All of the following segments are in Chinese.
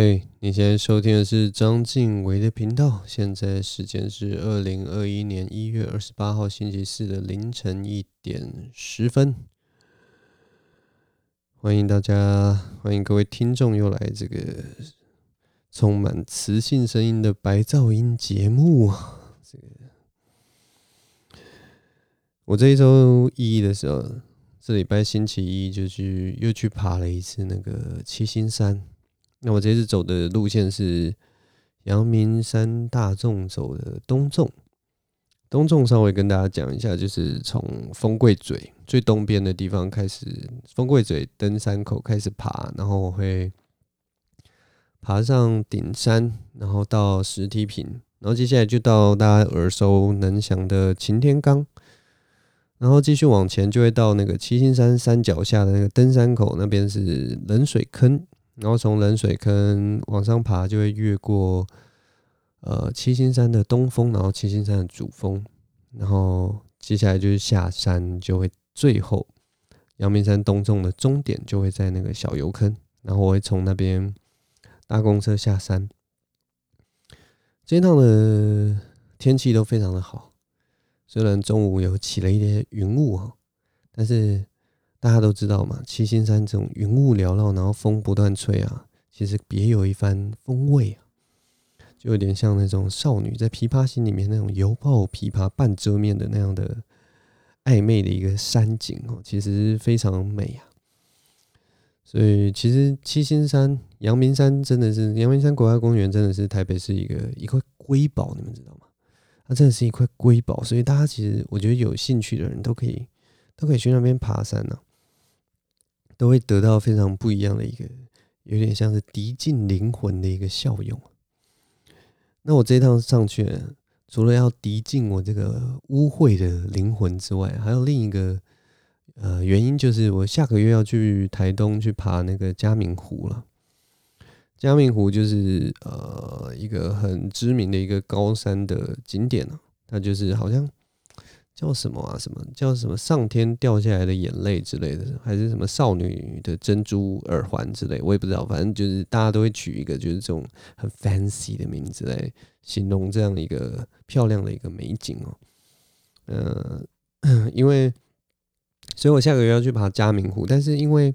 哎，你现在收听的是张静伟的频道。现在时间是二零二一年一月二十八号星期四的凌晨一点十分。欢迎大家，欢迎各位听众又来这个充满磁性声音的白噪音节目。这个，我这一周一的时候，这礼拜星期一就去又去爬了一次那个七星山。那我这次走的路线是阳明山大众走的东纵，东纵稍微跟大家讲一下，就是从风柜嘴最东边的地方开始，风柜嘴登山口开始爬，然后我会爬上顶山，然后到石梯坪，然后接下来就到大家耳熟能详的擎天岗，然后继续往前就会到那个七星山山脚下的那个登山口，那边是冷水坑。然后从冷水坑往上爬，就会越过呃七星山的东峰，然后七星山的主峰，然后接下来就是下山，就会最后阳明山东纵的终点就会在那个小油坑，然后我会从那边搭公车下山。这一趟的天气都非常的好，虽然中午有起了一点云雾哈，但是。大家都知道嘛，七星山这种云雾缭绕，然后风不断吹啊，其实别有一番风味啊，就有点像那种少女在《琵琶行》里面那种犹抱琵琶半遮面的那样的暧昧的一个山景哦，其实非常美啊。所以其实七星山、阳明山真的是阳明山国家公园，真的是台北市一个一块瑰宝，你们知道吗？它真的是一块瑰宝，所以大家其实我觉得有兴趣的人都可以都可以去那边爬山呢、都会得到非常不一样的一个，有点像是涤尽灵魂的一个效用。那我这一趟上去，除了要涤尽我这个污秽的灵魂之外，还有另一个呃原因，就是我下个月要去台东去爬那个嘉明湖了。嘉明湖就是呃一个很知名的一个高山的景点，它就是好像。叫什么啊？什么叫什么上天掉下来的眼泪之类的，还是什么少女的珍珠耳环之类？我也不知道，反正就是大家都会取一个就是这种很 fancy 的名字来形容这样一个漂亮的一个美景哦。呃，因为所以我下个月要去爬嘉明湖，但是因为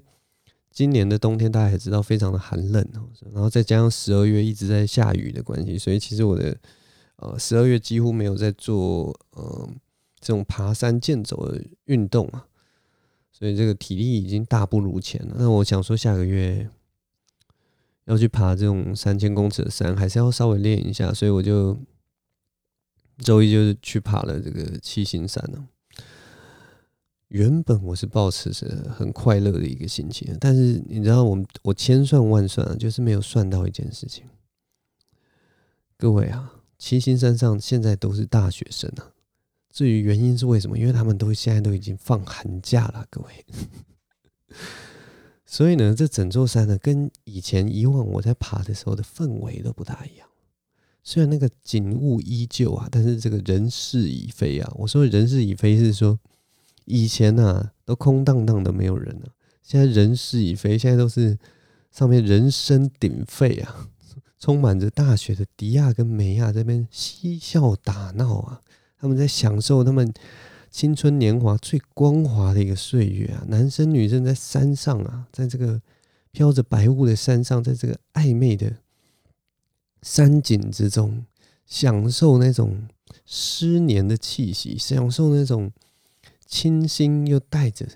今年的冬天大家也知道非常的寒冷哦，然后再加上十二月一直在下雨的关系，所以其实我的呃十二月几乎没有在做呃。这种爬山健走的运动啊，所以这个体力已经大不如前了。那我想说，下个月要去爬这种三千公尺的山，还是要稍微练一下。所以我就周一就是去爬了这个七星山了。原本我是抱持着很快乐的一个心情，但是你知道，我我千算万算啊，就是没有算到一件事情。各位啊，七星山上现在都是大学生啊。至于原因是为什么？因为他们都现在都已经放寒假了，各位。所以呢，这整座山呢，跟以前以往我在爬的时候的氛围都不大一样。虽然那个景物依旧啊，但是这个人事已非啊。我说人事已非是说，以前啊都空荡荡的没有人了，现在人事已非，现在都是上面人声鼎沸啊，充满着大学的迪亚跟梅亚这边嬉笑打闹啊。他们在享受他们青春年华最光滑的一个岁月啊！男生女生在山上啊，在这个飘着白雾的山上，在这个暧昧的山景之中，享受那种失年的气息，享受那种清新又带着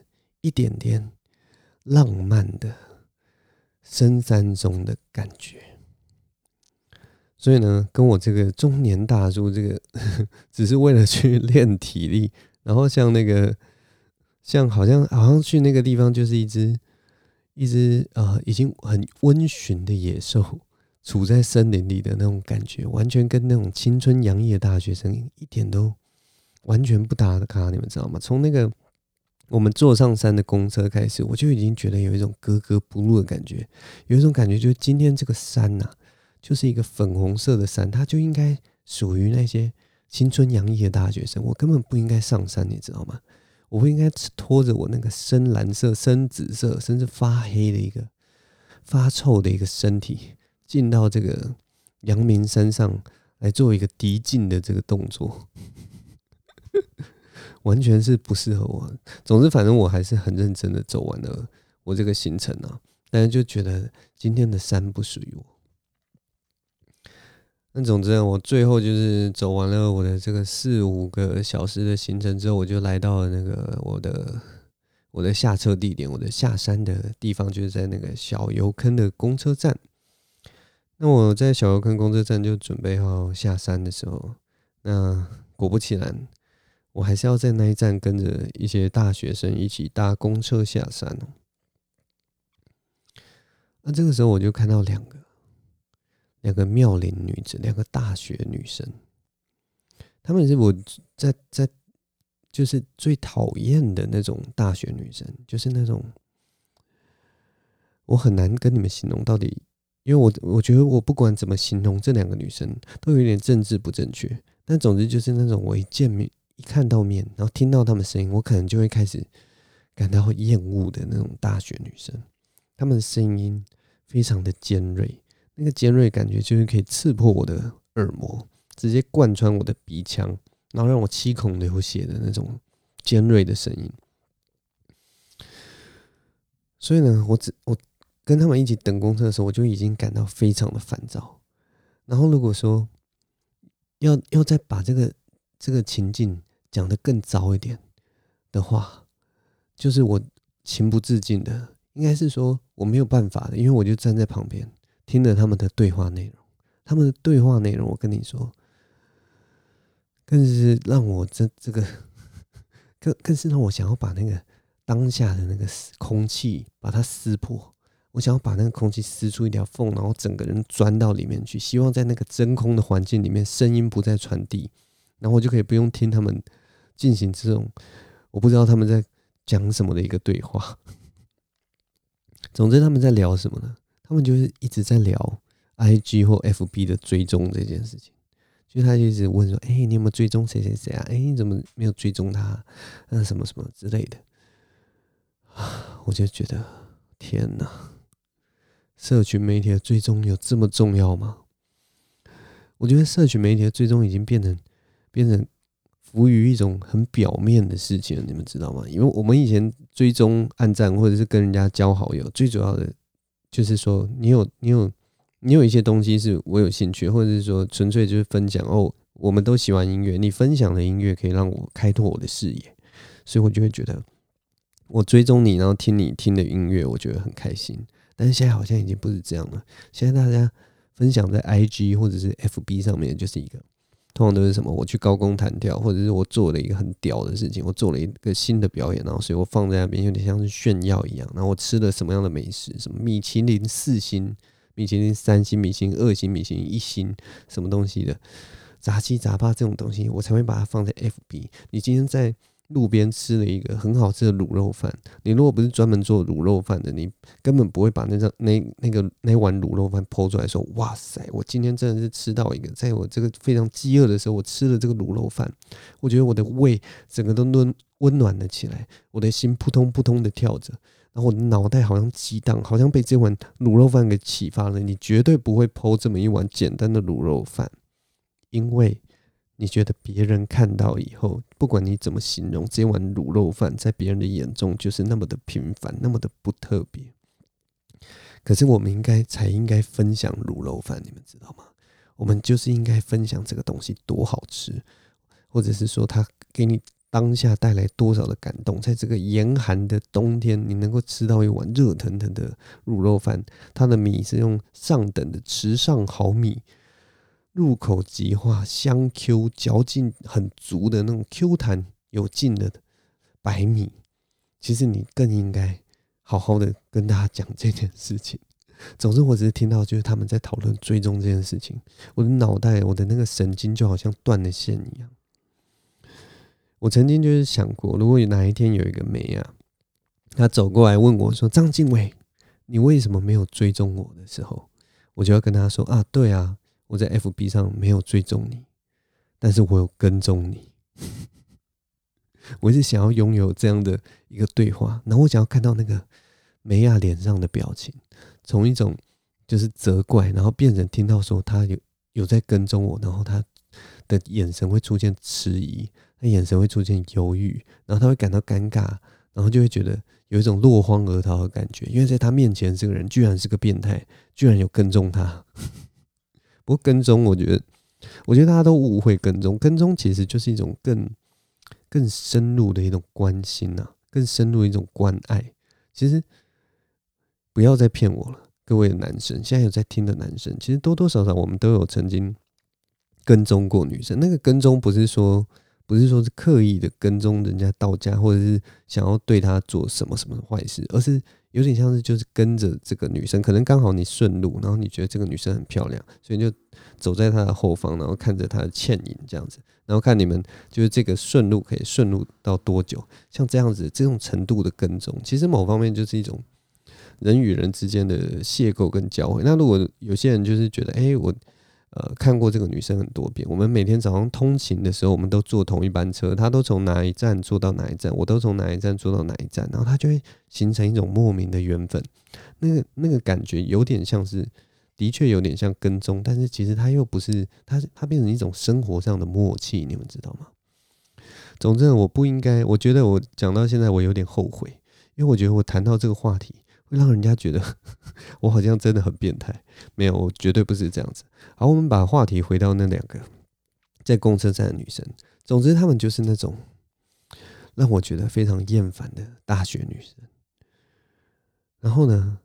一点点浪漫的深山中的感觉。所以呢，跟我这个中年大叔，这个 只是为了去练体力，然后像那个，像好像好像去那个地方，就是一只一只呃已经很温驯的野兽，处在森林里的那种感觉，完全跟那种青春洋溢的大学生一点都完全不搭的咖，你们知道吗？从那个我们坐上山的公车开始，我就已经觉得有一种格格不入的感觉，有一种感觉就是今天这个山呐、就是一个粉红色的山，它就应该属于那些青春洋溢的大学生。我根本不应该上山，你知道吗？我不应该拖着我那个深蓝色、深紫色，甚至发黑的一个发臭的一个身体，进到这个阳明山上来做一个敌进的这个动作，完全是不适合我。总之，反正我还是很认真的走完了我这个行程啊，但是就觉得今天的山不属于我。那总之，我最后就是走完了我的这个四五个小时的行程之后，我就来到了那个我的我的下车地点，我的下山的地方，就是在那个小油坑的公车站。那我在小油坑公车站就准备好下山的时候，那果不其然，我还是要在那一站跟着一些大学生一起搭公车下山。那这个时候我就看到两个。两个妙龄女子，两个大学女生，她们是我在在就是最讨厌的那种大学女生，就是那种我很难跟你们形容到底，因为我我觉得我不管怎么形容这两个女生，都有点政治不正确。但总之就是那种我一见面一看到面，然后听到她们声音，我可能就会开始感到厌恶的那种大学女生。她们的声音非常的尖锐。那个尖锐感觉就是可以刺破我的耳膜，直接贯穿我的鼻腔，然后让我七孔流血的那种尖锐的声音。所以呢，我只我跟他们一起等公车的时候，我就已经感到非常的烦躁。然后如果说要要再把这个这个情境讲得更糟一点的话，就是我情不自禁的，应该是说我没有办法的，因为我就站在旁边。听了他们的对话内容，他们的对话内容，我跟你说，更是让我这这个，更更是让我想要把那个当下的那个空气把它撕破，我想要把那个空气撕出一条缝，然后整个人钻到里面去，希望在那个真空的环境里面，声音不再传递，然后我就可以不用听他们进行这种我不知道他们在讲什么的一个对话。总之，他们在聊什么呢？他们就是一直在聊 IG 或 FB 的追踪这件事情，就他一直问说：“哎、你有没有追踪谁谁谁啊？哎、你怎么没有追踪他？那什么什么之类的。”啊，我就觉得天哪，社群媒体的追踪有这么重要吗？我觉得社群媒体的追踪已经变成变成浮于一种很表面的事情，你们知道吗？因为我们以前追踪、暗赞或者是跟人家交好友，最主要的。就是说，你有你有你有一些东西是我有兴趣，或者是说纯粹就是分享哦。我们都喜欢音乐，你分享的音乐可以让我开拓我的视野，所以我就会觉得我追踪你，然后听你听的音乐，我觉得很开心。但是现在好像已经不是这样了，现在大家分享在 IG 或者是 FB 上面就是一个。通常都是什么？我去高空弹跳，或者是我做了一个很屌的事情，我做了一个新的表演，然后所以我放在那边，有点像是炫耀一样。然后我吃了什么样的美食？什么米其林四星、米其林三星、米其林二星、米其林一星，什么东西的杂七杂八这种东西，我才会把它放在 FB。你今天在。路边吃了一个很好吃的卤肉饭。你如果不是专门做卤肉饭的，你根本不会把那张那那个那碗卤肉饭剖出来说：“哇塞，我今天真的是吃到一个，在我这个非常饥饿的时候，我吃了这个卤肉饭，我觉得我的胃整个都温温暖了起来，我的心扑通扑通的跳着，然后我的脑袋好像激荡，好像被这碗卤肉饭给启发了。你绝对不会剖这么一碗简单的卤肉饭，因为。你觉得别人看到以后，不管你怎么形容，这碗卤肉饭在别人的眼中就是那么的平凡，那么的不特别。可是我们应该才应该分享卤肉饭，你们知道吗？我们就是应该分享这个东西多好吃，或者是说它给你当下带来多少的感动。在这个严寒的冬天，你能够吃到一碗热腾腾的卤肉饭，它的米是用上等的池上好米。入口即化，香 Q，嚼劲很足的那种 Q 弹有劲的白米。其实你更应该好好的跟大家讲这件事情。总之，我只是听到就是他们在讨论追踪这件事情，我的脑袋，我的那个神经就好像断了线一样。我曾经就是想过，如果有哪一天有一个妹啊，她走过来问我说：“张晋伟，你为什么没有追踪我的时候？”我就要跟她说：“啊，对啊。”我在 FB 上没有追踪你，但是我有跟踪你。我是想要拥有这样的一个对话，然后我想要看到那个梅亚脸上的表情，从一种就是责怪，然后变成听到说他有有在跟踪我，然后他的眼神会出现迟疑，他眼神会出现犹豫，然后他会感到尴尬，然后就会觉得有一种落荒而逃的感觉，因为在他面前这个人居然是个变态，居然有跟踪他。不过跟踪，我觉得，我觉得大家都误会跟踪，跟踪其实就是一种更更深入的一种关心呐、啊，更深入一种关爱。其实不要再骗我了，各位男生，现在有在听的男生，其实多多少少我们都有曾经跟踪过女生。那个跟踪不是说不是说是刻意的跟踪人家到家，或者是想要对她做什么什么坏事，而是有点像是就是跟着这个女生，可能刚好你顺路，然后你觉得这个女生很漂亮，所以就走在她的后方，然后看着她的倩影这样子，然后看你们就是这个顺路可以顺路到多久，像这样子这种程度的跟踪，其实某方面就是一种人与人之间的邂逅跟交汇。那如果有些人就是觉得，哎，我。呃，看过这个女生很多遍。我们每天早上通勤的时候，我们都坐同一班车，她都从哪一站坐到哪一站，我都从哪一站坐到哪一站，然后她就会形成一种莫名的缘分。那个那个感觉有点像是，的确有点像跟踪，但是其实它又不是，它它变成一种生活上的默契，你们知道吗？总之，我不应该，我觉得我讲到现在，我有点后悔，因为我觉得我谈到这个话题。会让人家觉得 我好像真的很变态，没有，我绝对不是这样子。好，我们把话题回到那两个在公车站的女生。总之，她们就是那种让我觉得非常厌烦的大学女生。然后呢，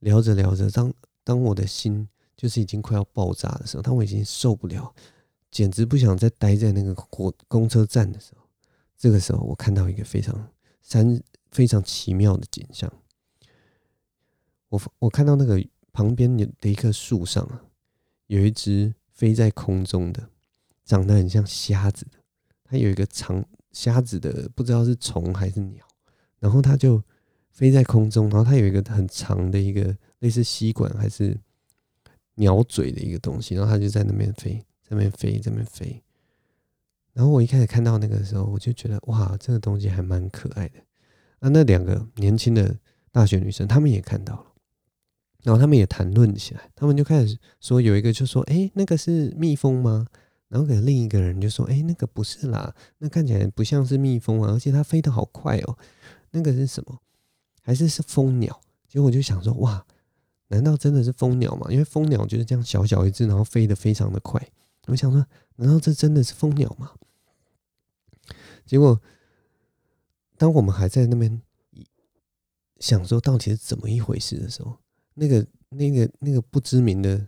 聊着聊着，当当我的心就是已经快要爆炸的时候，当我已经受不了，简直不想再待在那个公公车站的时候，这个时候我看到一个非常三非常奇妙的景象。我我看到那个旁边有的一棵树上啊，有一只飞在空中的，长得很像瞎子的，它有一个长瞎子的，不知道是虫还是鸟，然后它就飞在空中，然后它有一个很长的一个类似吸管还是鸟嘴的一个东西，然后它就在那边飞，在那边飞，在那边飞。然后我一开始看到那个时候，我就觉得哇，这个东西还蛮可爱的。那那两个年轻的大学女生，她们也看到了。然后他们也谈论起来，他们就开始说，有一个就说：“哎，那个是蜜蜂吗？”然后给另一个人就说：“哎，那个不是啦，那看起来不像是蜜蜂啊，而且它飞得好快哦。那个是什么？还是是蜂鸟？”结果我就想说：“哇，难道真的是蜂鸟吗？因为蜂鸟就是这样小小一只，然后飞得非常的快。我想说，难道这真的是蜂鸟吗？”结果，当我们还在那边想说到底是怎么一回事的时候，那个、那个、那个不知名的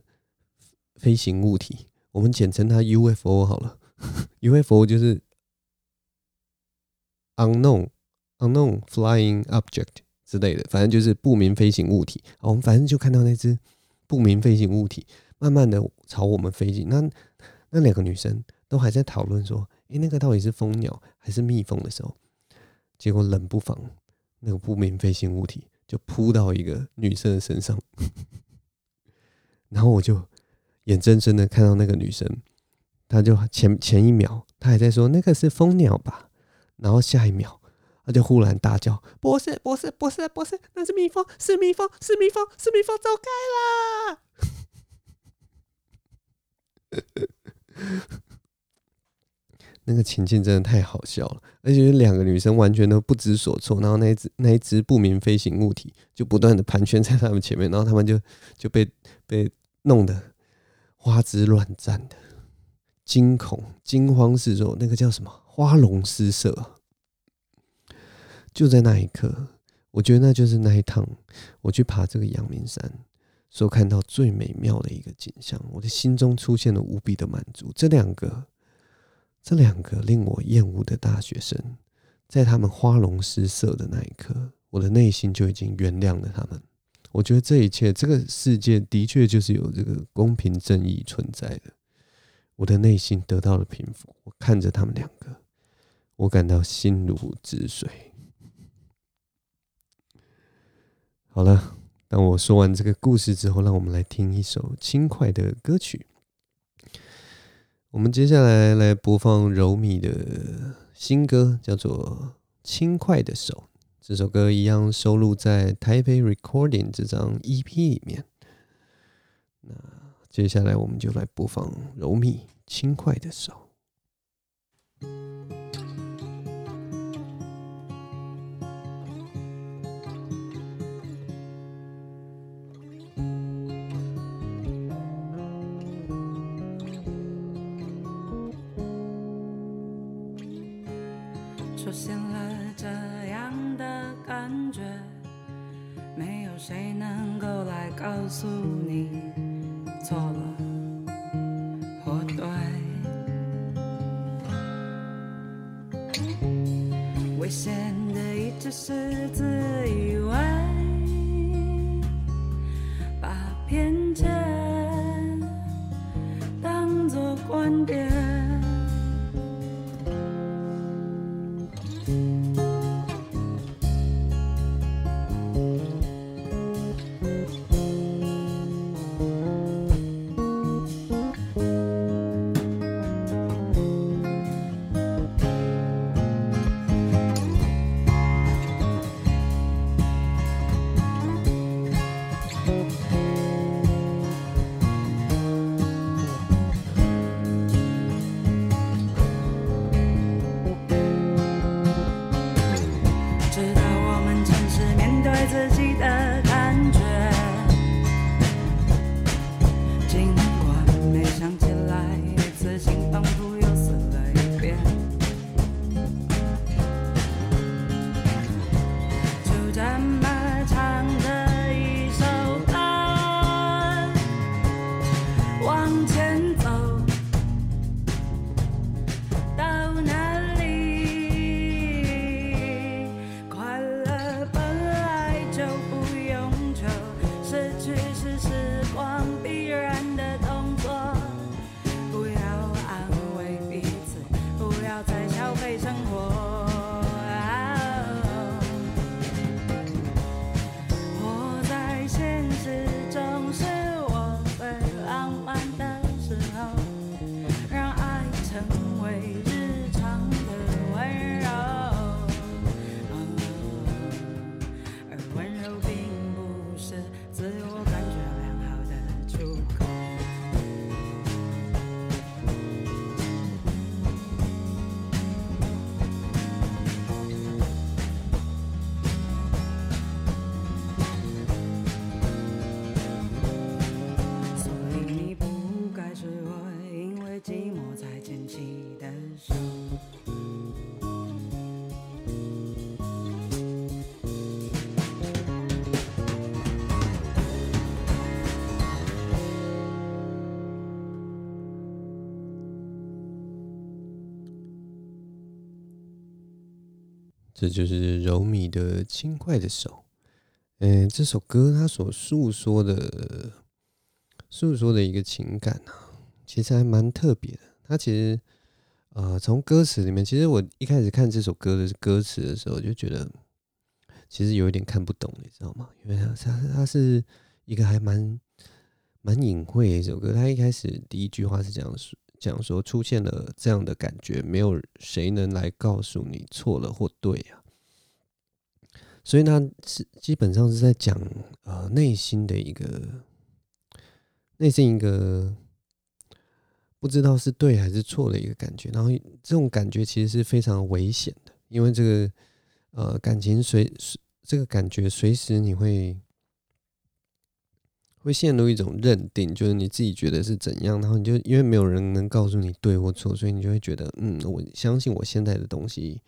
飞行物体，我们简称它 UFO 好了。UFO 就是 unknown unknown flying object 之类的，反正就是不明飞行物体。我们反正就看到那只不明飞行物体慢慢的朝我们飞进。那那两个女生都还在讨论说：“诶、那个到底是蜂鸟还是蜜蜂？”的时候，结果冷不防那个不明飞行物体。就扑到一个女生的身上，然后我就眼睁睁的看到那个女生，她就前前一秒她还在说那个是蜂鸟吧，然后下一秒她就忽然大叫：“不是，不是，不是，不是，那是蜜蜂，是蜜蜂，是蜜蜂，是蜜蜂，走开啦！” 那个情境真的太好笑了，而且两个女生完全都不知所措，然后那一只那一只不明飞行物体就不断的盘旋在他们前面，然后他们就就被被弄得花枝乱颤的，惊恐、惊慌失措，那个叫什么？花容失色。就在那一刻，我觉得那就是那一趟我去爬这个阳明山所看到最美妙的一个景象，我的心中出现了无比的满足。这两个。这两个令我厌恶的大学生，在他们花容失色的那一刻，我的内心就已经原谅了他们。我觉得这一切，这个世界的确就是有这个公平正义存在的。我的内心得到了平复。我看着他们两个，我感到心如止水。好了，当我说完这个故事之后，让我们来听一首轻快的歌曲。我们接下来来播放柔米的新歌，叫做《轻快的手》。这首歌一样收录在《台北 Recording》这张 EP 里面。那接下来我们就来播放柔米轻快的手。you 这就是柔米的轻快的手。嗯，这首歌它所诉说的、诉说的一个情感啊，其实还蛮特别的。它其实，呃，从歌词里面，其实我一开始看这首歌的歌词的时候，就觉得其实有一点看不懂，你知道吗？因为它它它是一个还蛮蛮隐晦的一首歌。它一开始第一句话是这样说。讲说出现了这样的感觉，没有谁能来告诉你错了或对啊。所以呢，是基本上是在讲呃内心的一个内心一个不知道是对还是错的一个感觉，然后这种感觉其实是非常危险的，因为这个呃感情随随这个感觉随时你会。会陷入一种认定，就是你自己觉得是怎样，然后你就因为没有人能告诉你对或错，所以你就会觉得，嗯，我相信我现在的东西，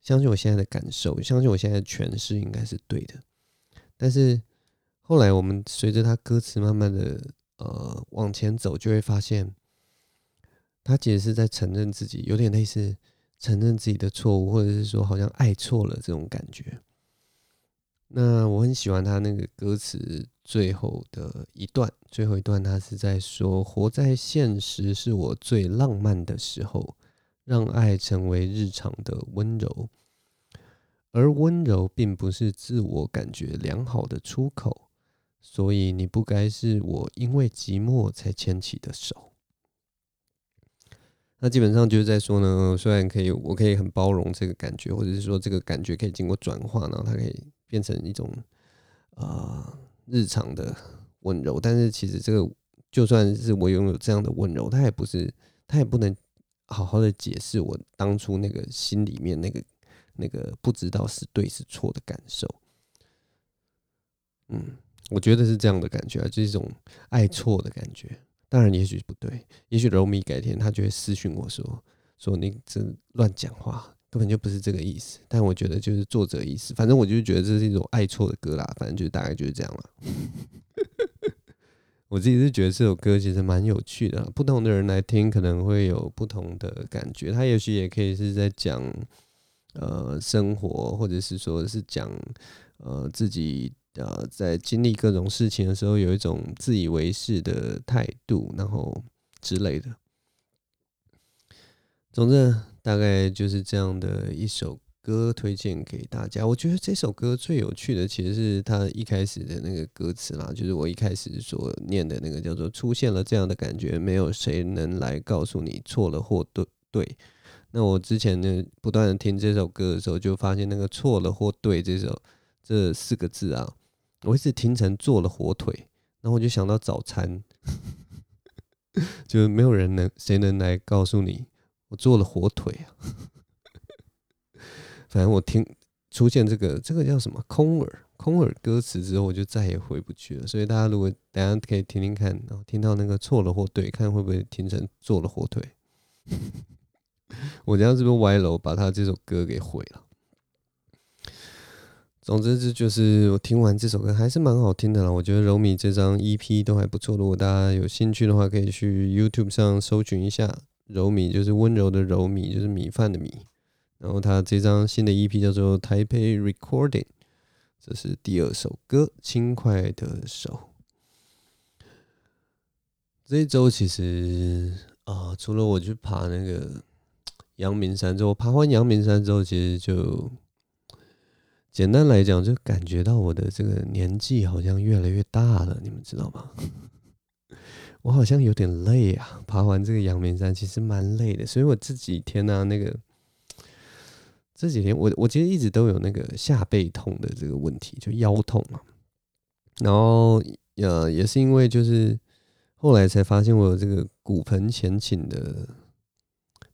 相信我现在的感受，相信我现在的诠释应该是对的。但是后来我们随着他歌词慢慢的呃往前走，就会发现，他其实是在承认自己，有点类似承认自己的错误，或者是说好像爱错了这种感觉。那我很喜欢他那个歌词最后的一段，最后一段他是在说：“活在现实是我最浪漫的时候，让爱成为日常的温柔，而温柔并不是自我感觉良好的出口，所以你不该是我因为寂寞才牵起的手。”那基本上就是在说呢，虽然可以，我可以很包容这个感觉，或者是说这个感觉可以经过转化，然后它可以。变成一种啊、日常的温柔，但是其实这个就算是我拥有这样的温柔，他也不是，他也不能好好的解释我当初那个心里面那个那个不知道是对是错的感受。嗯，我觉得是这样的感觉啊，就是一种爱错的感觉。当然，也许不对，也许柔米改天他就会私讯我说，说你这乱讲话。根本就不是这个意思，但我觉得就是作者意思。反正我就觉得这是一种爱错的歌啦，反正就大概就是这样了。我自己是觉得这首歌其实蛮有趣的，不同的人来听可能会有不同的感觉。他也许也可以是在讲呃生活，或者是说是讲呃自己呃在经历各种事情的时候有一种自以为是的态度，然后之类的。总之。大概就是这样的一首歌推荐给大家。我觉得这首歌最有趣的其实是它一开始的那个歌词啦，就是我一开始所念的那个叫做“出现了这样的感觉，没有谁能来告诉你错了或对对”。那我之前呢不断的听这首歌的时候，就发现那个“错了或对”这首这四个字啊，我一直听成做了火腿，然后我就想到早餐，就是没有人能谁能来告诉你。我做了火腿啊，反正我听出现这个这个叫什么空耳空耳歌词之后，我就再也回不去了。所以大家如果等下可以听听看，然后听到那个错了或对，看会不会听成做了火腿。我这样是不是歪楼把他这首歌给毁了？总之这就是我听完这首歌还是蛮好听的啦。我觉得柔米这张 EP 都还不错。如果大家有兴趣的话，可以去 YouTube 上搜寻一下。柔米就是温柔的柔米，就是米饭的米。然后他这张新的 EP 叫做《台北 Recording》，这是第二首歌，《轻快的手》。这一周其实啊、除了我去爬那个阳明山之后，爬完阳明山之后，其实就简单来讲，就感觉到我的这个年纪好像越来越大了，你们知道吗？我好像有点累啊，爬完这个阳明山其实蛮累的，所以我这几天呢、啊，那个这几天我我其实一直都有那个下背痛的这个问题，就腰痛嘛。然后呃，也是因为就是后来才发现我有这个骨盆前倾的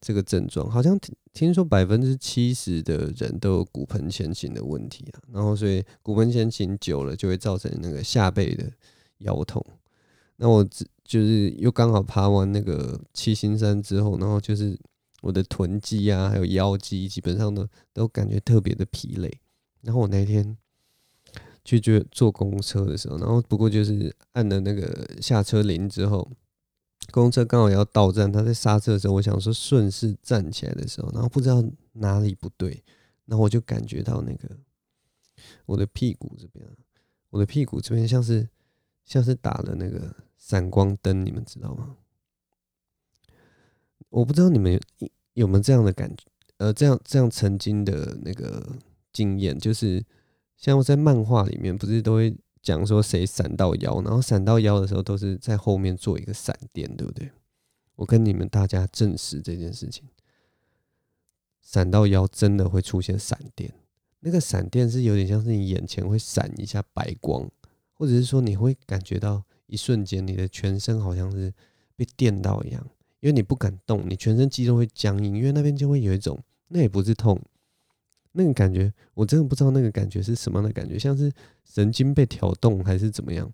这个症状，好像听听说百分之七十的人都有骨盆前倾的问题啊。然后所以骨盆前倾久了就会造成那个下背的腰痛。那我只就是又刚好爬完那个七星山之后，然后就是我的臀肌啊，还有腰肌，基本上都都感觉特别的疲累。然后我那天去坐坐公车的时候，然后不过就是按了那个下车铃之后，公车刚好要到站，他在刹车的时候，我想说顺势站起来的时候，然后不知道哪里不对，然后我就感觉到那个我的屁股这边，我的屁股这边像是像是打了那个。闪光灯，你们知道吗？我不知道你们有有没有这样的感觉，呃，这样这样曾经的那个经验，就是像我在漫画里面，不是都会讲说谁闪到腰，然后闪到腰的时候都是在后面做一个闪电，对不对？我跟你们大家证实这件事情，闪到腰真的会出现闪电，那个闪电是有点像是你眼前会闪一下白光，或者是说你会感觉到。一瞬间，你的全身好像是被电到一样，因为你不敢动，你全身肌肉会僵硬，因为那边就会有一种，那也不是痛，那个感觉，我真的不知道那个感觉是什么样的感觉，像是神经被挑动还是怎么样。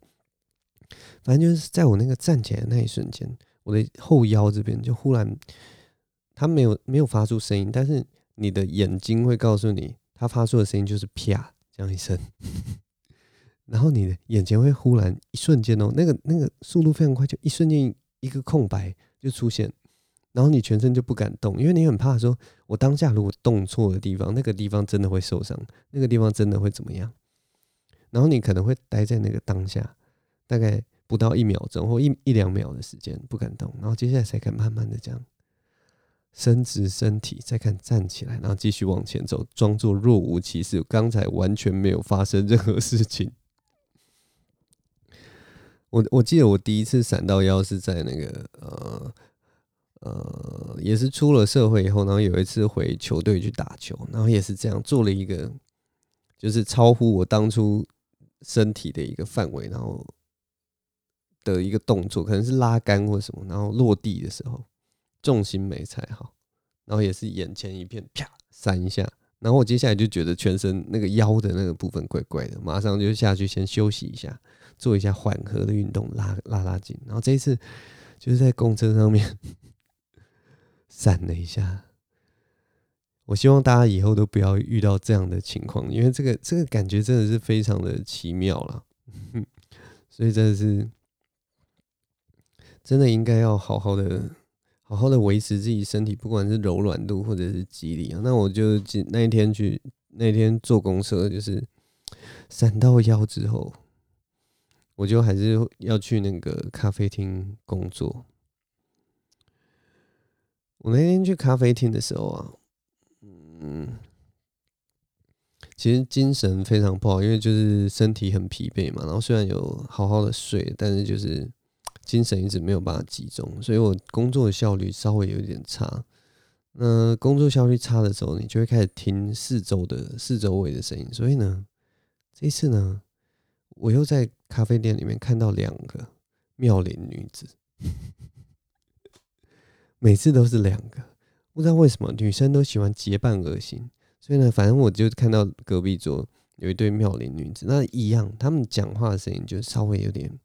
反正就是在我那个站起来的那一瞬间，我的后腰这边就忽然，它没有没有发出声音，但是你的眼睛会告诉你，它发出的声音就是啪这样一声。然后你的眼前会忽然一瞬间哦，那个那个速度非常快，就一瞬间一个空白就出现，然后你全身就不敢动，因为你很怕说，我当下如果动错的地方，那个地方真的会受伤，那个地方真的会怎么样？然后你可能会待在那个当下，大概不到一秒钟或一一两秒的时间不敢动，然后接下来才敢慢慢的这样伸直身体，再看站起来，然后继续往前走，装作若无其事，刚才完全没有发生任何事情。我我记得我第一次闪到腰是在那个呃呃，也是出了社会以后，然后有一次回球队去打球，然后也是这样做了一个，就是超乎我当初身体的一个范围，然后的一个动作，可能是拉杆或什么，然后落地的时候重心没踩好，然后也是眼前一片啪闪一下，然后我接下来就觉得全身那个腰的那个部分怪怪的，马上就下去先休息一下，做一下缓和的运动，拉拉拉筋，然后这一次就是在公车上面 闪了一下。我希望大家以后都不要遇到这样的情况，因为这个这个感觉真的是非常的奇妙了，所以真的是真的应该要好好的好好的维持自己身体，不管是柔软度或者是肌力啊。那我就那一天去那天坐公车，就是闪到腰之后，我就还是要去那个咖啡厅工作。我那天去咖啡厅的时候啊。嗯，其实精神非常不好，因为就是身体很疲惫嘛。然后虽然有好好的睡，但是就是精神一直没有办法集中，所以我工作的效率稍微有点差。那工作效率差的时候，你就会开始听四周的四周围的声音。所以呢，这次呢，我又在咖啡店里面看到两个妙龄女子，每次都是两个。不知道为什么女生都喜欢结伴而行，所以呢，反正我就看到隔壁桌有一对妙龄女子，那一样，他们讲话的声音就稍微有点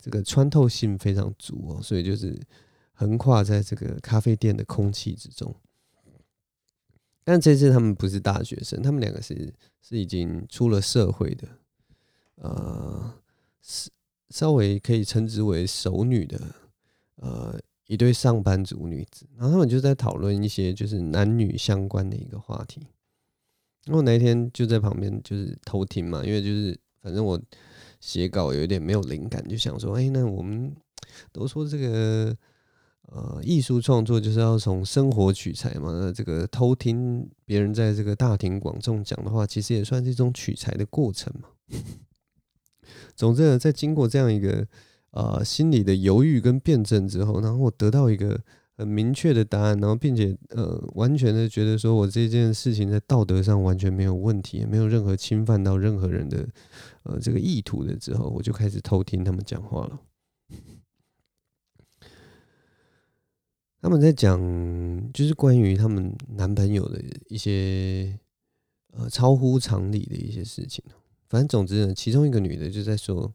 这个穿透性非常足哦，所以就是横跨在这个咖啡店的空气之中。但这次他们不是大学生，他们两个是是已经出了社会的，呃，稍微可以称之为熟女的，呃。一对上班族女子，然后他们就在讨论一些就是男女相关的一个话题。然后那一天就在旁边就是偷听嘛，因为就是反正我写稿有点没有灵感，就想说，哎，那我们都说这个呃艺术创作就是要从生活取材嘛，那这个偷听别人在这个大庭广众讲的话，其实也算是一种取材的过程嘛。总之呢，在经过这样一个。呃，心理的犹豫跟辩证之后，然后我得到一个很明确的答案，然后并且呃，完全的觉得说我这件事情在道德上完全没有问题，也没有任何侵犯到任何人的呃这个意图的之后，我就开始偷听他们讲话了。他们在讲就是关于他们男朋友的一些呃超乎常理的一些事情。反正总之呢，其中一个女的就在说。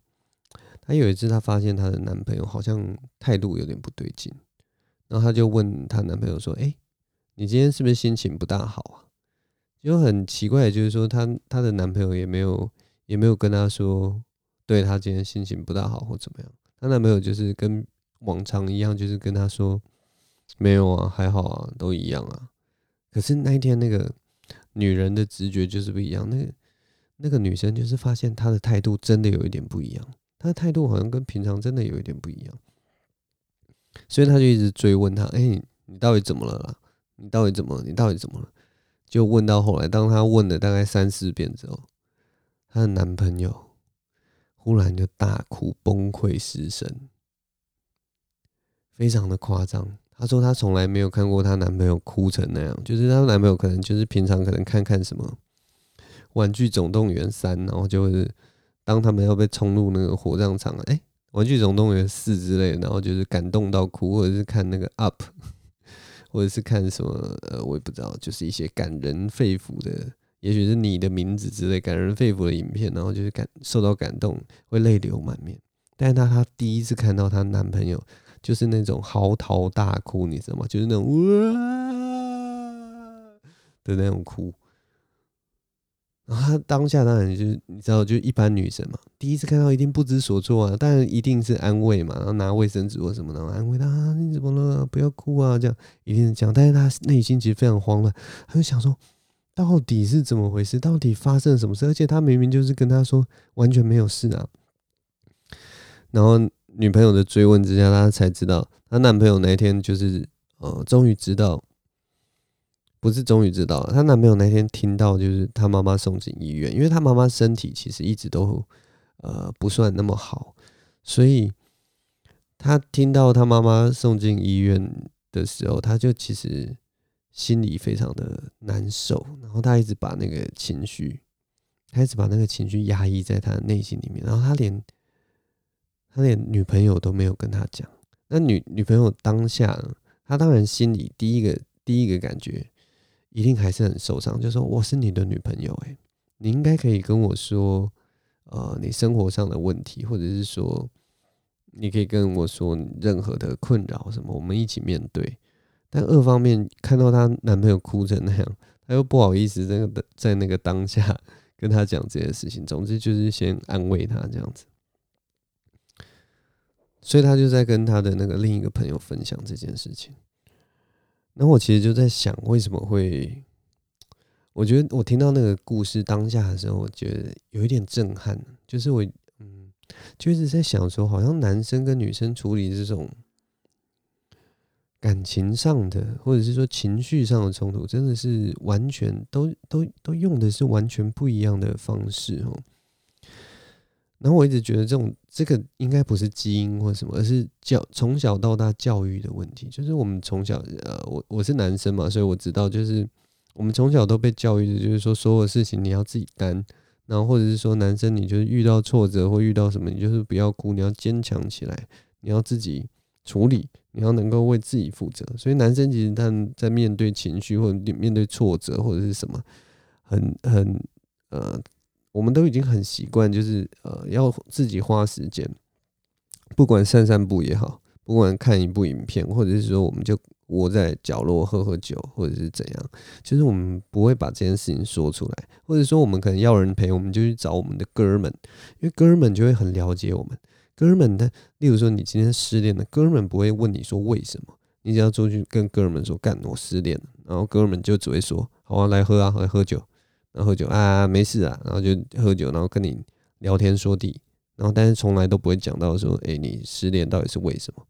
她有一次，她发现她的男朋友好像态度有点不对劲，然后她就问她男朋友说：“哎，你今天是不是心情不大好啊？”就很奇怪，就是说她她的男朋友也没有也没有跟她说，对她今天心情不大好或怎么样。她男朋友就是跟往常一样，就是跟她说：“没有啊，还好啊，都一样啊。”可是那一天那个女人的直觉就是不一样，那个那个女生就是发现她的态度真的有一点不一样。他的态度好像跟平常真的有一点不一样，所以他就一直追问他：“哎、你到底怎么了啦？你到底怎么？你到底怎么了？”就问到后来，当他问了大概三四遍之后，她的男朋友忽然就大哭崩溃失声，非常的夸张。她说她从来没有看过她男朋友哭成那样，就是她男朋友可能就是平常可能看看什么《玩具总动员三》，然后就是。当他们要被冲入那个火葬场，哎，《玩具总动员四》之类，然后就是感动到哭，或者是看那个 Up，或者是看什么呃，我也不知道，就是一些感人肺腑的，也许是你的名字之类感人肺腑的影片，然后就是感受到感动，会泪流满面。但是她她第一次看到她男朋友，就是那种嚎啕大哭，你知道吗？就是那种哇的那种哭。然后他当下当然就是你知道，就一般女生嘛，第一次看到一定不知所措啊，当然一定是安慰嘛，然后拿卫生纸或什么的安慰她，你怎么了？不要哭啊，这样一定是这样。但是她内心其实非常慌乱，她就想说，到底是怎么回事？到底发生了什么事？而且她明明就是跟他说完全没有事啊。然后女朋友的追问之下，她才知道她男朋友那一天就是呃，终于知道。不是终于知道了，她男朋友那天听到就是她妈妈送进医院，因为她妈妈身体其实一直都呃不算那么好，所以她听到她妈妈送进医院的时候，她就其实心里非常的难受，然后她一直把那个情绪，她一直把那个情绪压抑在她的内心里面，然后她连他连女朋友都没有跟他讲。那女女朋友当下，他当然心里第一个第一个感觉一定还是很受伤，就说我是你的女朋友，诶，你应该可以跟我说，呃，你生活上的问题，或者是说，你可以跟我说任何的困扰什么，我们一起面对。但二方面看到她男朋友哭成那样，她又不好意思在那个在那个当下跟他讲这些事情。总之就是先安慰他这样子，所以他就在跟他的那个另一个朋友分享这件事情。那我其实就在想，为什么会？我觉得我听到那个故事当下的时候，我觉得有一点震撼，就是我嗯，就一直在想说，好像男生跟女生处理这种。感情上的，或者是说情绪上的冲突，真的是完全都都都用的是完全不一样的方式哦。然后我一直觉得这种这个应该不是基因或什么，而是教从小到大教育的问题。就是我们从小，呃，我我是男生嘛，所以我知道，就是我们从小都被教育的，就是说所有事情你要自己担，然后或者是说男生你就是遇到挫折或遇到什么，你就是不要哭，你要坚强起来，你要自己处理。你要能够为自己负责，所以男生其实他在面对情绪或者面对挫折或者是什么，很很呃，我们都已经很习惯，就是呃要自己花时间，不管散散步也好，不管看一部影片，或者是说我们就窝在角落喝喝酒，或者是怎样，就是我们不会把这件事情说出来，或者说我们可能要人陪，我们就去找我们的哥们，因为哥们就会很了解我们。哥们他，例如说你今天失恋了，哥们不会问你说为什么，你只要出去跟哥们说干我失恋了，然后哥们就只会说好啊，来喝啊，来喝酒，然后喝酒啊，没事啊，然后就喝酒，然后跟你聊天说地，然后但是从来都不会讲到说，诶，你失恋到底是为什么？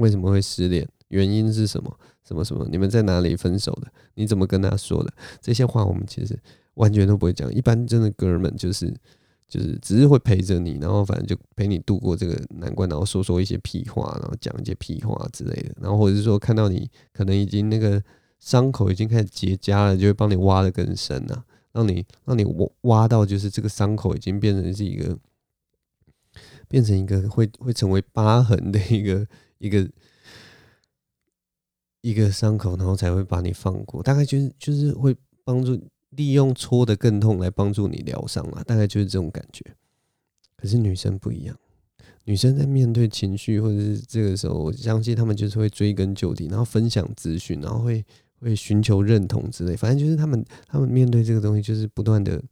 为什么会失恋？原因是什么？什么什么？你们在哪里分手的？你怎么跟他说的？这些话我们其实完全都不会讲，一般真的哥们就是。就是只是会陪着你，然后反正就陪你度过这个难关，然后说说一些屁话，然后讲一些屁话之类的，然后或者是说看到你可能已经那个伤口已经开始结痂了，就会帮你挖得更深啊，让你让你挖挖到就是这个伤口已经变成是一个变成一个会会成为疤痕的一个一个一个伤口，然后才会把你放过，大概就是就是会帮助。利用戳的更痛来帮助你疗伤啊，大概就是这种感觉。可是女生不一样，女生在面对情绪或者是这个时候，我相信她们就是会追根究底，然后分享资讯，然后会会寻求认同之类。反正就是他们他们面对这个东西，就是不断的，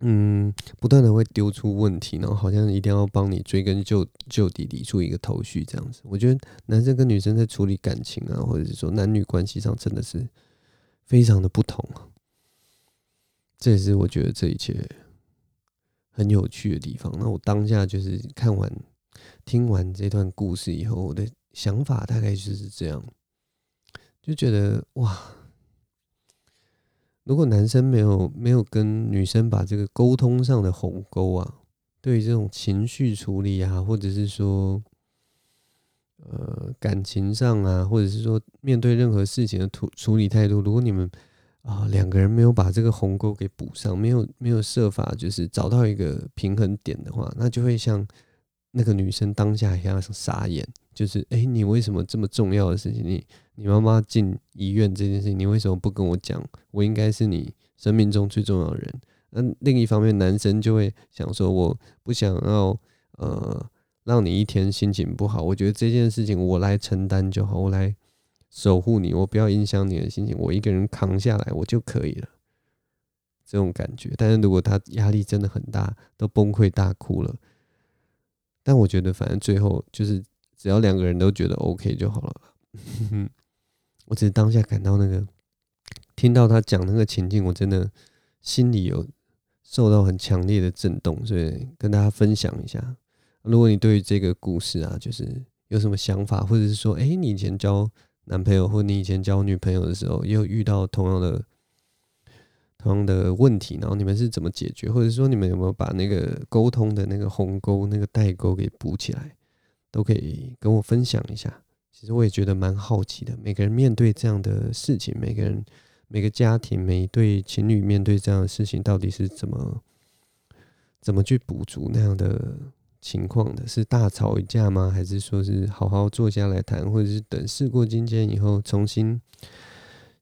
嗯，不断的会丢出问题，然后好像一定要帮你追根究究底，理出一个头绪这样子。我觉得男生跟女生在处理感情啊，或者是说男女关系上，真的是。非常的不同啊，这也是我觉得这一切很有趣的地方。那我当下就是看完、听完这段故事以后，我的想法大概就是这样，就觉得哇，如果男生没有没有跟女生把这个沟通上的鸿沟啊，对于这种情绪处理啊，或者是说。呃，感情上啊，或者是说面对任何事情的处处理态度，如果你们啊两个人没有把这个鸿沟给补上，没有没有设法就是找到一个平衡点的话，那就会像那个女生当下一样傻眼，就是哎、你为什么这么重要的事情，你你妈妈进医院这件事情，你为什么不跟我讲？我应该是你生命中最重要的人。那另一方面，男生就会想说，我不想要呃。让你一天心情不好，我觉得这件事情我来承担就好，我来守护你，我不要影响你的心情，我一个人扛下来我就可以了。这种感觉，但是如果他压力真的很大，都崩溃大哭了，但我觉得反正最后就是只要两个人都觉得 OK 就好了。我只是当下感到那个，听到他讲那个情境，我真的心里有受到很强烈的震动，所以跟大家分享一下。如果你对于这个故事啊，就是有什么想法，或者是说，哎，你以前交男朋友或你以前交女朋友的时候，也有遇到同样的同样的问题，然后你们是怎么解决，或者说你们有没有把那个沟通的那个鸿沟、那个代沟给补起来，都可以跟我分享一下。其实我也觉得蛮好奇的，每个人面对这样的事情，每个人每个家庭每一对情侣面对这样的事情，到底是怎么怎么去补足那样的。情况的？是大吵一架吗？还是说是好好坐下来谈，或者是等事过境迁以后重新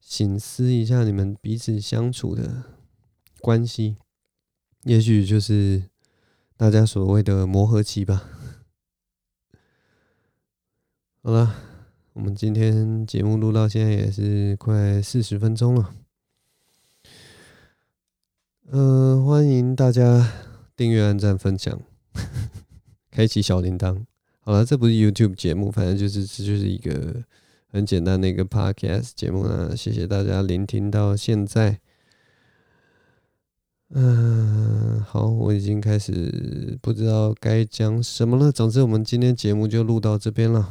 醒思一下你们彼此相处的关系？也许就是大家所谓的磨合期吧。好了，我们今天节目录到现在也是快四十分钟了。嗯、欢迎大家订阅、按赞、分享，开启小铃铛。好了，这不是 YouTube 节目，反正就是这就是一个很简单的一个 Podcast 节目了。谢谢大家聆听到现在。嗯，好，我已经开始不知道该讲什么了。总之，我们今天节目就录到这边了。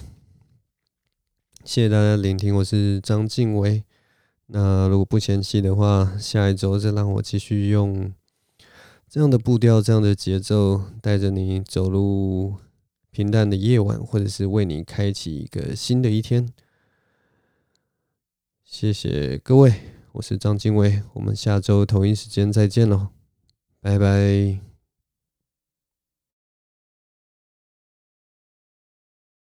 谢谢大家聆听，我是张晋唯。那如果不嫌弃的话，下一周再让我继续用这样的步调、这样的节奏，带着你走入平淡的夜晚，或者是为你开启一个新的一天。谢谢各位，我是张晋唯，我们下周同一时间再见喽，拜拜。